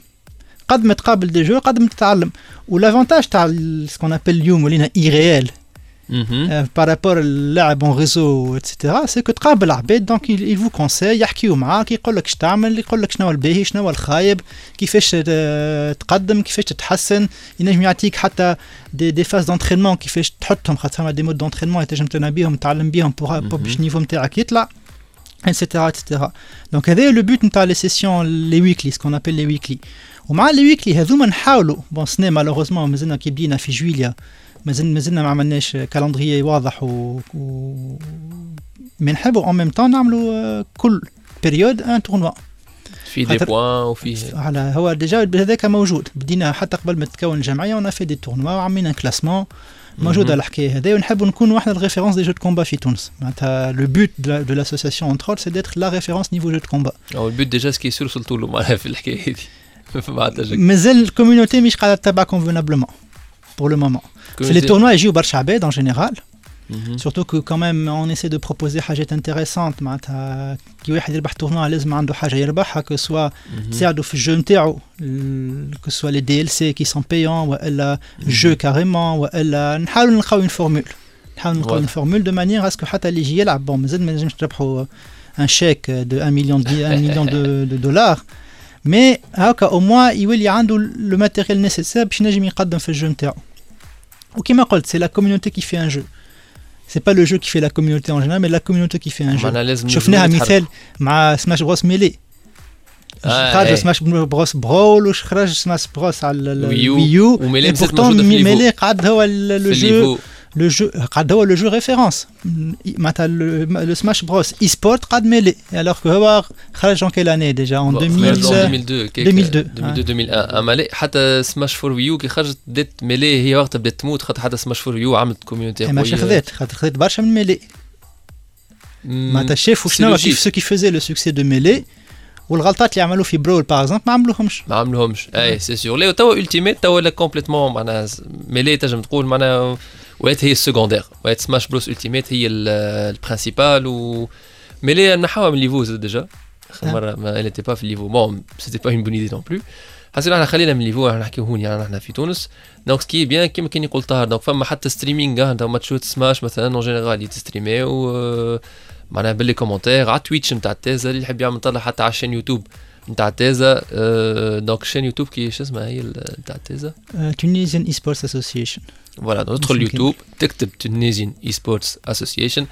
J: قد ما تقابل دي جو قد ما تتعلم. وال avantage تاع ce qu'on appelle اليوم ولينا IRL par rapport اللاعب en réseau et cetera c'est que تقابل عباد donc il vous conseille يحكيو معاك يقول لك اش تعمل يقول لك شنو الباهي شنو الخايب كيفاش ت- تقدم كيفاش تتحسن ينجم يعطيك حتى des des phases d'entraînement كيفاش تحطهم خاطر فما des modes d'entraînement تنجم تنا بيهم تعلم بيهم pour pour باش ال niveau نتاعك يطلع et cetera et cetera donc هذا le but نتاع les sessions les weekly ce qu'on appelle les weekly ومع les weekly هذوما نحاولوا bon cette année malheureusement مازلنا كي بدينا في جويليا مازلنا مازلنا ما عملناش calendrier واضح و, و... mais نحبوا en même temps نعملوا آه، كل بيريود ان تورنوا
E: في دي بوان وفي
J: على هو déjà هذاك موجود. بدينا حتى قبل ما تتكون الجمعية ونا في des tournois وعملنا classement موجوده. الحكاية هذه. ونحبوا نكونوا إحنا ال référence des jeux de combat في تونس. معناتها le but de l'association entre c'est d'être la référence niveau jeux de combat
E: أو البيت ديجا سكي سور وصلتوا له معناها في الحكاية هذه. *laughs*
J: مازال الكوميونيتي مش قاعدة تتبع كونفونابلومون بور لو مومون في لي
E: Communauté-
J: تورنوا يجيو برشا عباد ان جينيرال
E: مهم.
J: Surtout que quand même on essaie de proposer حاجات intéressantes معناتها كي واحد يربح تورنوا لازم عنده حاجة يربحها كو سوا تساعدوا في الجو نتاعو كو سوا لي دي ال سي كي سون بايون والا جو كاريمون والا نحاولوا نلقاو اون فورمول نحاولوا نلقاو اون
E: واضح.
J: فورمول دو مانيير اسكو حتى اللي يجي يلعب بون مازال ما نجمش تربحوا ان شيك دو 1 مليون دي 1 مليون دو دو دولار مي هاكا أو موا يولي عنده لو ماتيريال نيسيسير باش ينجم يقدم في الجو نتاعو وكما قلت سي لا كوميونيتي كي في ان جو سي با لو جو كي في لا كوميونيتي ان جينيرال مي لا كوميونيتي كي في ان جو
E: معناها لازم
J: شفناها
E: نجموا
J: مثال مع سماش بروس ميلي
E: آه،
J: خرج
E: إيه.
J: سماش بروس برول وش خرج سماش بروس على ال-
E: ويو.
J: الويو
E: وميلي
J: Et
E: مازالت
J: pourtant
E: موجودة في الليفو.
J: ميلي قعد هو ال-
E: في
J: لو جو
E: الليفو
J: لو جو قعد هو لو جو ريفيرونس معناتها لو سماش بروس اي سبورت قعد ميلي الوغ كو هو خرج اون كيل اني ديجا اون
E: خرج
J: 2000
E: 2002 كيك
J: 2002
E: 2002 2001 اما لا حتى سماش فور ويو كي خرجت بدات ميلي هي وقتها بدات تموت خاطر حتى سماش فور ويو عملت كوميونيتي
J: ماشي خذات خاطر خذات برشا من ميلي معناتها شافوا شنو كيف سو كي فيزي لو سوكسي دو ميلي والغلطات اللي عملوا في برول باغ اكزومبل ما عملوهمش
E: ما عملوهمش اي سي سيور لا توا التيميت توا لا كومبليتمون معناها ميلي تنجم تقول معناها ولات هي السكوندير ولات سماش بروس التيميت هي البرانسيبال و ميلي نحاها من ليفو زاد ديجا اخر
J: آه.
E: مره ما اليتي با في الليفو بون سيتي با اون بون ايدي نون بلو حسينا إحنا خلينا من الليفو إحنا نحكيو هون يعني إحنا في تونس دونك سكي بيان كيما كان يقول طاهر دونك فما حتى ستريمينغ انت ماتشوت سماش مثلا اون جينيرال يتستريميو آه، معناها باللي كومونتير على تويتش نتاع التازا اللي يحب يعمل طلع حتى على الشين يوتيوب نتاع التازا آه، دونك الشين يوتيوب كي شو اسمها هي ال- نتاع التازا
J: تونيزيان اي سبورتس اسوسيشن
E: فوالا تدخل
J: يمكن.
E: يوتيوب تكتب Tunisian Esports Association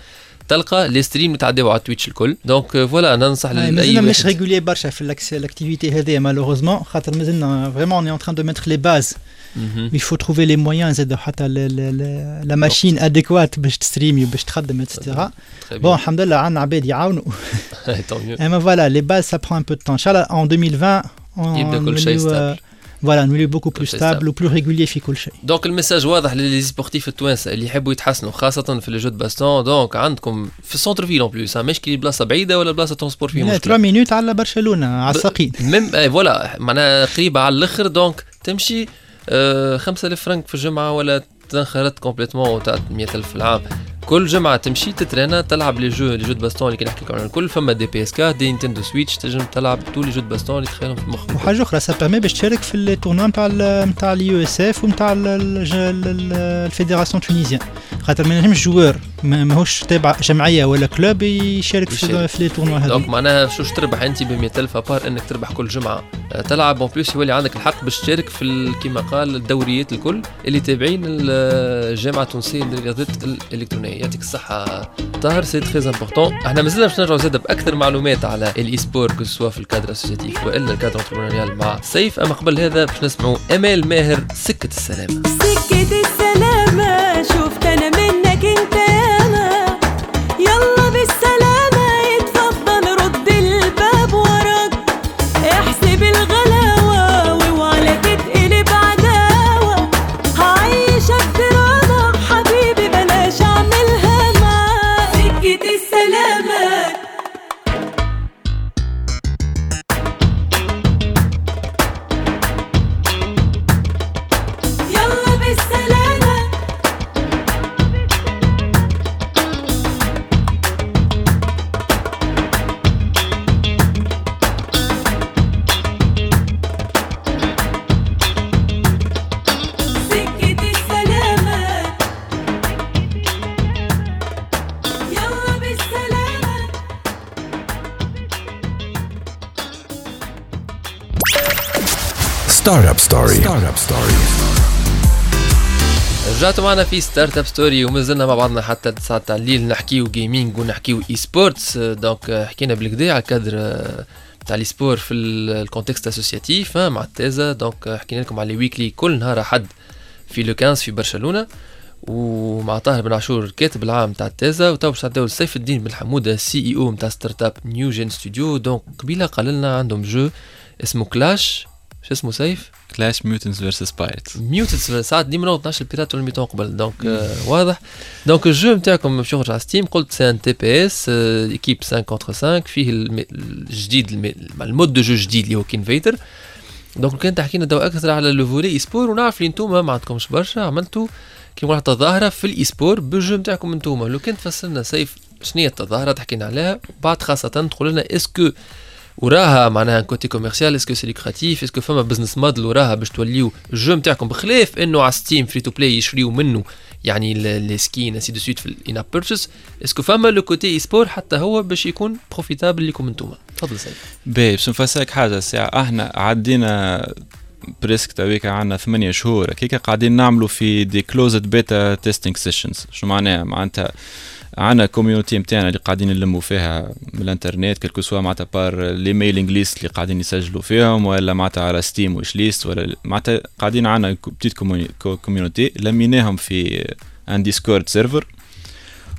E: تلقى les streams يتعداو على Twitch الكل donc voilà ننصح
J: آه،
E: لاي
J: مازلنا مش
E: واحد
J: réguliers برشا في ال ac- ال activité هذه malheureusement خاطر مازلنا vraiment on en train de mettre les bases
E: مهم.
J: il faut trouver les moyens زاد حتى la machine adéquate باش تستريمي باش تخدم et cetera
E: Très bien.
J: bon الحمد لله عندنا عباد يعاونوا *laughs*
E: Tant mieux.
J: اما voilà les bases ça prend un peu de temps ان شاء الله en 2020 on
E: يبدأ كل شيء
J: نوليو-
E: stable.
J: voilà نوليو beaucoup
E: plus
J: stables و plus réguliers في كل شيء
E: donc ال message واضح لل les sportifs التوانسه اللي يحبوا يتحسنوا خاصة في les jeux baston donc عندكم في ال centre-ville en plus مش كي بلاصة بعيدة ولا بلاصة transport فيه
J: لا،
E: مشكلة.
J: 3 مينوت على برشلونة على الساقين
E: Même آه voilà معناها قريبة على الآخر. donc تمشي آه 5000 فرنك في الجمعة ولا تنخرط complètement وتاع 100000 في العام. كل جمعه تمشي تترينا تلعب les jeux les jeux de baston اللي كي نحكي لكم عليهم الكل. فما des PS4 des Nintendo Switch تنجم تلعب tous les jeux de baston اللي تخيلهم في مخك.
J: وحاجة أخرى ça permet باش تشارك في ال tournoi نتاع نتاع ال USF ونتاع ال fédération tunisienne. خاطر ما نجمش joueur ما- ماهوش تابع جمعية ولا club يشارك في les tournois
E: donc
J: هذوك
E: معناها شوش تربح أنت ب 100000 à part إنك تربح كل جمعة. آه، تلعب. en plus يولي عندك الحق باش تشارك في كيما قال الدوريات الكل اللي تابعين ال- الجامعة التونسيه للرياضات الإلكترونية. يعطيك الصحة. طاهر c'est très important إحنا مازلنا باش نرجعوا زاد بأكثر معلومات على ال e-sport que ce soit في ال cadre associatif وإلا ال cadre entrepreneurial مع سيف. أما قبل هذا باش نسمعوا آمال ماهر
H: سكة السلامة. سكة
B: Startup Story. Startup Story.
E: رجعتوا معنا في Startup Story ومازلنا مع بعضنا حتى 9 تاع الليل نحكيو gaming ونحكيو e-sports donc حكينا بالكدا على الكادر آه، تاع l'e-sport في ال- ال contexte associatif مع التازا donc آه، حكينا لكم على weekly كل نهار أحد في لو 15 في برشلونة. ومع طاهر بن عاشور كاتب العام تاع التازا وتو باش نعداو لسيف الدين بن حموده CEO نتاع startup NewGen Studio donc قبيلة قال لنا عندهم jeu اسمه كلاش شو اسمه سيف؟
I: كلاش ميوتنز فيرسس بايرتس
E: ميوتد ساعات ديما نوض 12 البيرات ولا ميتون قبل. دونك آه واضح. دونك الجو نتاعكم باش يخرج على ستيم قلت سي ان تي بي اس ايكيب 5 كونتر 5 فيه الجديد الم- المود دو جو جديد اللي هو كينفيتر دونك كان تحكي لنا أكثر على لو فولي اي سبور ونعرف اللي انتوما ما عندكمش برشا. عملتوا كيما واحد تظاهرة في الاي سبور بالجو نتاعكم انتوما لو كان تفسرنا سيف شنو هي التظاهرة تحكينا عليها. بعد خاصة تقول لنا اسكو وراها معناها côté commercial est-ce que c'est lucratif est-ce que فما business model وراها باش توليو ال jeu نتاعكم بخلاف إنه على Steam free to play يشريو منه. يعني les skins ainsi de suite في ال in-app purchase est-ce que فما le côté e-sport حتى هو باش يكون profitable لكم انتوما تفضل سيف
I: باهي باش نفسرك حاجة ساعة أحنا عدينا presque تويكا عندنا ثمانية شهور. هكاك قاعدين نعملوا في des closed beta testing sessions شو معناها؟ معناتها عندنا community نتاعنا اللي قاعدين نلموا فيها من الانترنت quel que soit معناتها par les mailing lists اللي قاعدين يسجلوا فيهم ولا معناتها على Steam wishlist ولا معناتها قاعدين عندنا petite community لميناهم في un Discord server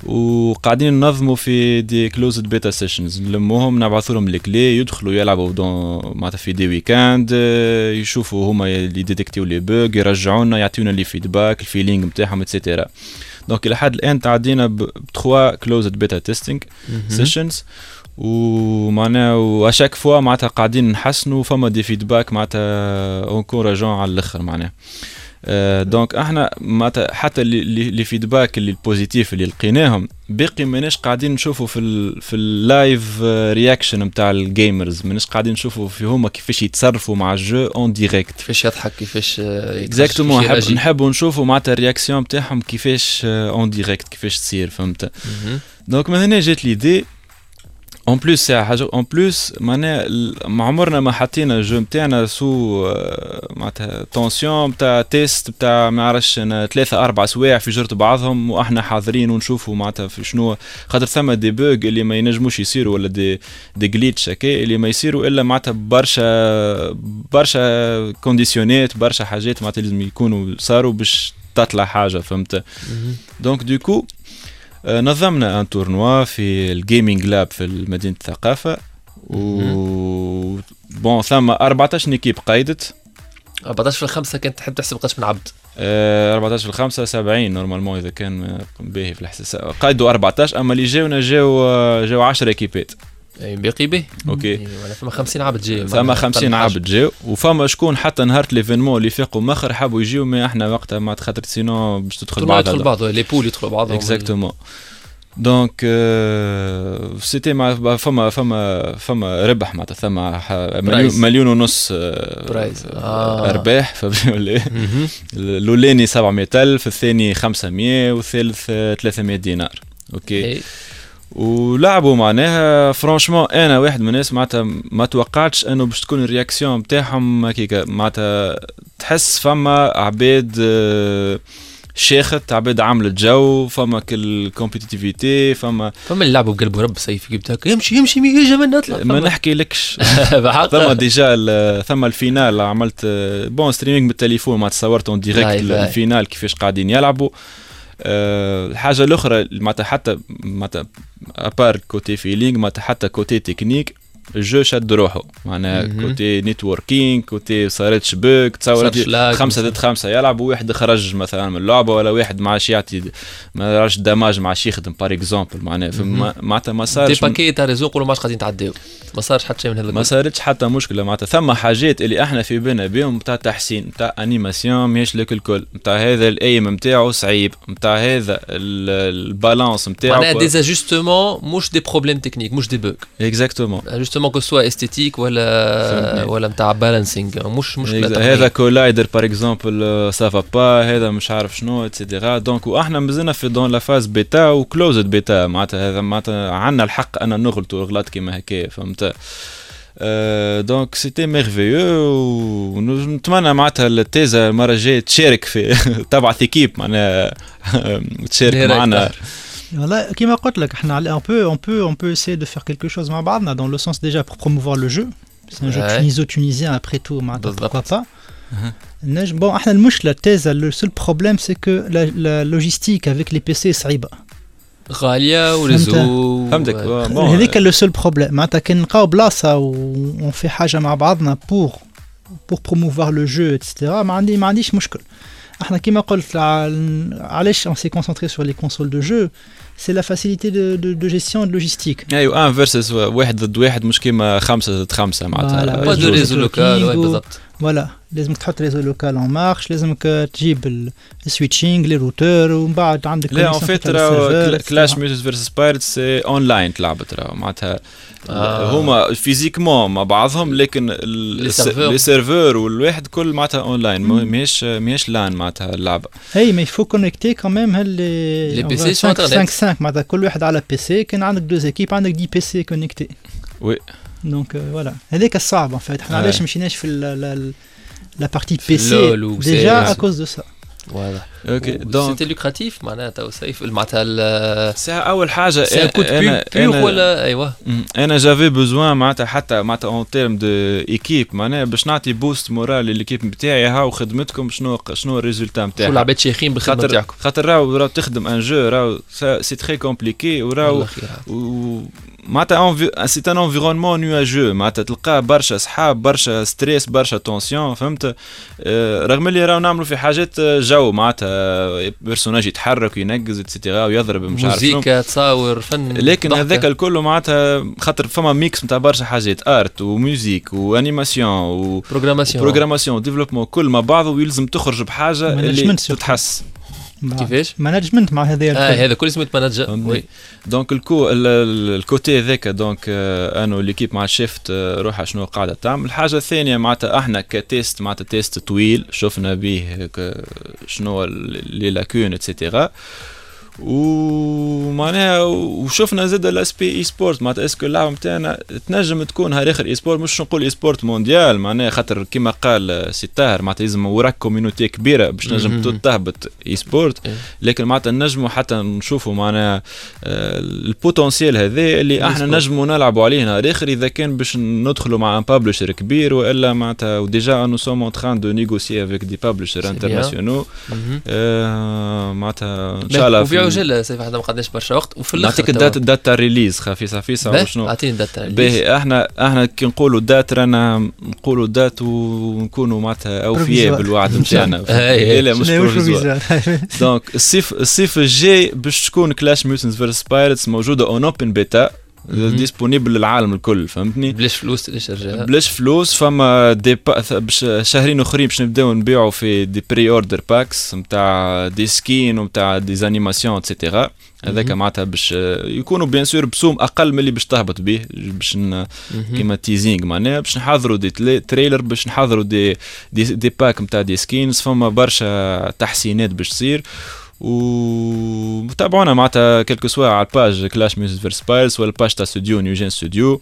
I: وقاعدين ننظموا في des closed beta sessions نلموهم نبعثوا لهم ال clé يدخلوا يلعبوا donc معناتها في des week-ends يشوفوا هما اللي détectiw les bugs يرجعوا لنا يعطيونا les feedbacks ال feeling نتاعهم et cetera donc إلى حد الان تعدينا ب 3 closed beta testing sessions ومعناها وà chaque fois معناتها قاعدين نحسنوا فما des feedbacks معناتها encourageants على الآخر معناها donc إحنا معناتها حتى les feedbacks اللي ال positifs اللي لقيناهم باقي ماناش قاعدين نشوفوا في ال في ال live reaction نتاع ال gamers ماناش قاعدين نشوفوا في هما كيفاش يتصرفوا مع ال jeu en direct
E: كيفاش يضحك كيفاش
I: exactement نحب نحبوا نشوفوا معناتها ال réaction نتاعهم كيفاش en direct كيفاش تصير فهمت؟ donc من هنا جات l'idée en plus ساعه حاجة en plus معناها ما عمرنا ما حطينا ال jeu نتاعنا sous معناتها tension نتاع test نتاع ما عرفش أنا ثلاثة أربع سوايع في جرة بعضهم وإحنا حاضرين ونشوفوا معناتها في شنو خاطر ثم des bugs اللي ما ينجموش يصيروا ولا des des glitchs هكا اللي ما يصيروا الا معناتها برشا برشا كونديسيونات برشا حاجات معناتها لازم يكونوا صاروا باش تطلع حاجة فهمت donc du coup نظمنا un tournoi في ال Gaming Lab في مدينة الثقافة و bon ثم 14 équipes قيدت
E: 14 في الخمسة كانت تحب تحسب قداش من عبد.
I: آه، 14 في الخمسة 70 normalement إذا كان آه، باهي في الحساب قيدوا 14 أما اللي جاونا جاو آه، جاو 10 ايكيبات
E: اي باقي به.
I: okay.
E: إيه، فما 50 عبد جاي
I: ثم 50 عبد جاو وفما شكون حتى نهار l'événement اللي فاقوا مخر حبوا يجيو ما إحنا وقتها ما خاطر sinon باش تدخل بعضها
E: يدخل بعض les poules يدخلوا بعضهم.
I: exactement donc c'était مع فما فما فما ربح معناتها ثم ح- مليون, ونص آه،
E: prize. آه.
I: ارباح ولا إيه؟ الاولاني 700 ألف الثاني 500 والثالث آه، 300 دينار. okay.
E: إيه.
I: ولعبوا معناها franchement أنا واحد من الناس معناتها ما توقعتش إنه باش تكون ال réaction نتاعهم هكيكا معناتها تحس فما عباد آه، شاخت عباد عملت جو فما كل كومبيتيتيفيتي فما
E: فما اللي لعبوا بقلب ورب سيف جبت هكا يمشي يمشي يجي من نطلع
I: ما نحكي لكش. *laughs* ثم ديجا ثم الفينال عملت آه، بون ستريمينغ بالتليفون ما تصورت اون ديريكت. الفينال كيفاش قاعدين يلعبوا آه، الحاجة الأخرى معناتها حتى معناتها ابار كوتي فيلينغ معناتها حتى كوتي تكنيك الجو شد روحه معناها. كوتي نيتوركينغ كوتي تصورت
E: صارتش لاج خمسة.
I: ضد خمسة. يلعبوا واحد خرج مثلا من اللعبة ولا واحد ما عادش يعطي ما عادش دماج ما عادش يخدم. بار اكزومبل معناها معناتها ما
E: دي
I: صارش
E: باكي تاع ريزو نقولوا ما قاعدين تعداو ما صارش حتى شيء من هذا
I: ما. صارتش حتى مشكلة. معناتها ثم حاجات اللي إحنا في بالنا بهم نتاع تحسين نتاع انيماسيون ماهيش لك الكل. نتاع هذا الأيم نتاعو صعيب. نتاع هذا ال- البالانس نتاعو
E: معناها دي زاجستمون مش دي بروبليم تكنيك مش دي بوك
I: اكزاكتومون
E: جوستومون كو سوا استيتيك ولا. ولا نتاع بالانسينغ مش مشكله
I: هذا. كولايدر باغ اكزومبل سافا با هذا مش عارف شنو اتسيتيرا دونك وإحنا مازلنا في دون لا فاز بيتا وكلوزد بيتا معناتها هذا معناتها عندنا الحق أن نغلطوا غلط كيما هكايا فهمت؟ دونك سيتي ميرفيو ونتمنى معناتها التيزا المره الجايه تشارك في *laughs* تبعث ايكيب معناها *laughs* تشارك معنا.
E: أكثر.
J: Voilà, qui m'a dit là, on peut, on peut, on peut essayer de faire quelque chose مع بعضنا dans le sens déjà pour promouvoir le jeu. C'est un jeu
E: Ouais.
J: tuniso-tunisien après tout, معناتها,
E: بالضبط.
J: pourquoi pas. نجم- Bon, احنا المشكلة التيزا le seul problème c'est que la, la logistique avec les PC صعيبة.
E: غاليه وريزو
I: فهمتك
E: و-
I: بون
J: هذيك لو سول بروبليم معناتها كان نلقاو بلاصة و في حاجة مع بعضنا pour pour promouvoir le jeu etc ما عندي ما عنديش مشكل. احنا كيما قلت ع- علاش on s'est concentré sur les consoles de jeu C'est la facilité de, de, de gestion et de logistique.
I: أيوه un versus واحد ضد واحد مش كيما خمسة ضد خمسة معناتها.
J: Voilà.
E: pas de
J: jeu
E: réseau local oui
J: networking و-
E: بالضبط.
J: voilà لازمك تحط réseau local en marche لازمك تجيب ال- ال switching les routeurs ومن بعد عندك
I: لا
J: en fait
I: راهو. Clash Mutants versus Pirates online تلعبت راهو معناتها
E: آه.
I: هما physiquement مع بعضهم لكن les serveurs. والواحد كل معناتها اون لاين ماهيش ماهيش لأن معناتها اللعبة
J: اي mais il faut connecter quand même هاللي
E: لي
J: va
E: sur
J: 5
E: Internet.
J: 5 5 معناتها كل واحد على PC كان عندك deux équipes عندك 10 PC connectés
I: oui
J: donc voilà هذاك الصعب en fait
I: إحنا.
J: علاش مشيناش في la partie
E: في
J: PC
E: اللول و
J: déjà
E: CS.
J: à cause de ça
E: voilà
I: OK donc
E: c'était lucratif معناتها سيف معناتها
I: ساعة اول حاجة
E: c'est un coup de cœur ولا أيوه
I: مم. أنا j'avais besoin معناتها حتى معناتها en termes d'équipe معناها باش نعطي boost moral ل l'équipe نتاعي هاو خدمتكم شنو شنو ال résultat
E: كل
I: نتاعها
E: العباد شيخين بالخدمه
I: خاطر
E: نتاعكم
I: خاطر راهو راهو تخدم un jeu راهو c'est très compliqué وراهو
E: والله خير
I: و معناتها c'est un environnement نواجو معناتها تلقاه برشا صحاب برشا stress برشا tension فهمت؟ آه، رغم اللي راهو نعملوا في حاجات آه، jeu. معناتها personnage يتحرك وينقز etcetera ويضرب مش عارف
E: موزيكا تصاور فن
I: لكن. هذاك الكل معناتها خاطر فما mix نتاع برشا حاجات art و music و
E: animation
I: و programmation programmation و développement كل مع بعضه ويلزم تخرج بحاجة اللي. تتحس.
E: كيفاش؟
J: management مع هذا
E: آه هذا كل اسمه
I: manager.
E: oui
I: donc الكو ال- ال- ال côté هذاك donc آه، أنا l'équipe مع ال shift آه، روحها شنو قاعدة تعمل الحاجة الثانية معناتها إحنا ك test معناتها test طويل شفنا به شنو ال- les lacunes etcetera ومعناها وشفنا زاد ال aspect e-sport معناتها est-ce que اللعبه نتاعنا تنجم تكون نهار اخر e-sport مش نقول e-sport mondial معناها خاطر كيما قال سي طاهر معناتها لازم وراك community كبيره باش تنجم تهبط
E: e-sport.
I: لكن معناتها نجموا حتى نشوفوا معناها ال potentiel هذا اللي إحنا نجموا نلعبوا عليه نهار اخر اذا كان باش ندخلوا مع un publisher كبير والا معناتها و déjà nous sommes en train de négocier avec des publishers international معناتها ان شاء الله
E: وبيعوا جل سيف هذا ما قداش برشا وقت وفي الآخر
I: نعطيك ال date ال date تاع ال release خفيفه خفيفة وشنو؟
E: أعطيني ال date تاع
I: باهي إحنا إحنا كي نقولوا date رانا نقولوا date ونكونوا معناتها أوفياء بالوعد *laughs* نتاعنا. *laughs* لا مش provisoire donc الصيف الصيف الجاي باش تكون Clash Mutants versus Pirates موجودة en open beta disponible للعالم الكل فهمتني؟
E: بلاش فلوس تشرجها
I: بلاش فلوس فما des pa... شهرين أخرين باش نبداو نبيعوا في des pre-order packs نتاع des skins ونتاع des animations etcetera هذاك معناتها باش يكونوا bien sûr بسوم أقل من اللي باش تهبط به باش ن... كيما teasing معناها باش نحضروا des trailers باش نحضروا des des, des packs نتاع des skins فما برشا تحسينات باش تصير. وتابعونا معناتها quel que soit على ال page Clash Mutants versus Pirates ولا ال page تاع studio NewGen Studio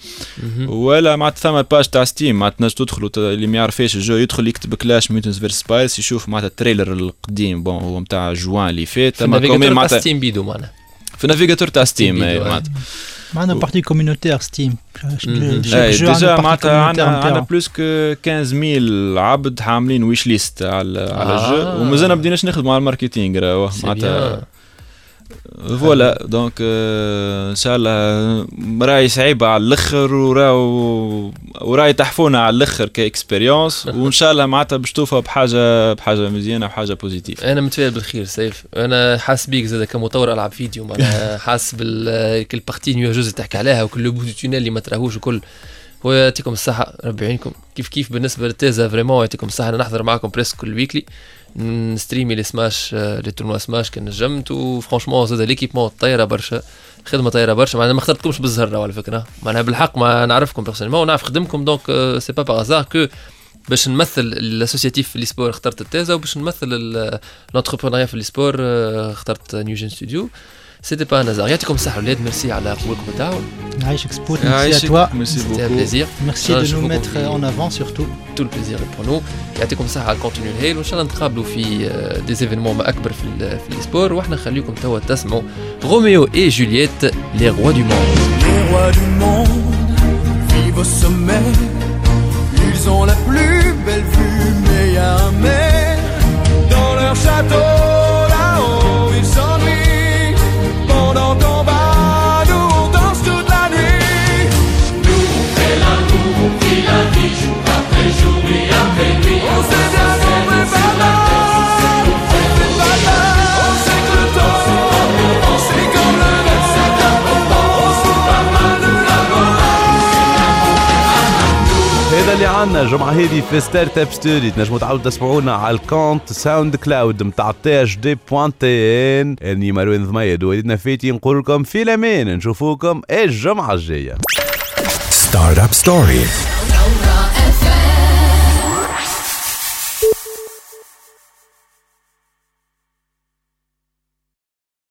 I: ولا معناتها ثم ال page تاع Steam معناتها تنجم تدخلوا اللي ما يعرفش ال jeu يدخل يكتب Clash Mutants versus Pirates يشوف معناتها ال trailer القديم bon هو نتاع جوان اللي فات.
E: في ال navigateur تاع Steam بيدو معناها.
I: في ال navigateur تاع Steam معناتها
J: معنا partie communautaire Steam
I: déjà معناتها عندنا عندنا plus que 15000 عبد عاملين wishlist على على ال jeu ومازال ما بديناش نخدموا على ال marketing معناتها voilà donc ان شاء الله راهي صعيبة على الأخر وراهو وراهي تحفونا على الأخر ك expérience *laughs* وان شاء الله معناتها باش توفى بحاجه بحاجة مزيانة وحاجه positive
E: أنا متفائل بالخير سيف. أنا حاس بيك زاد كمطور العاب فيديو معناها *laughs* حاس بال كل partie nuageuse اللي تحكي عليها وكل le tunnel اللي ما تراهوش وكل هو يعطيكم الصحة ربي يعينكم. كيف كيف بالنسبة للتيزا vraiment يعطيكم الصحة. أنا نحضر معكم presque كل weekly نستريمي les Smash les tournois Smash كان نجمت و franchement زاد l'équipement طايرة برشا خدمة طايرة برشا معناها ما اخترتكمش بالزهرة على فكرة. معناها بالحق ما نعرفكم personnellement ونعرف خدمكم donc c'est pas parce que باش نمثل ال associatif في ال sport اخترت التيزا وباش نمثل l'entrepreneuriat في ال sport اخترت NewGen Studio. C'était pas un hasard. يعطيكم الصحة ولاد ميرسي على قبولكم التعاون.
J: يعيشك سبوت ميرسي à toi.
I: Merci beaucoup.
E: C'était un plaisir.
J: Merci de nous mettre en avant surtout.
E: Tout le plaisir est pour nous. يعطيكم الصحة على الكونتينيو الهايل وإن شاء الله نتقابلوا في دي ايفينمون ما أكبر في في السبور واحنا نخليكم توا تسمعوا روميو et Juliette les rois du monde.
M: Les rois du monde vivent au sommet. Ils ont la plus belle vue, mais y a un mais dans leur château.
C: هذا اللي الجمعة هذه في Startup Story. تنجموا تعاودوا تسمعونا على ال compte SoundCloud نتاع THD point tn إني مروان ضميد وليدنا فيتي نقول لكم في الأمان. نشوفوكم الجمعة الجاية.
B: Startup Story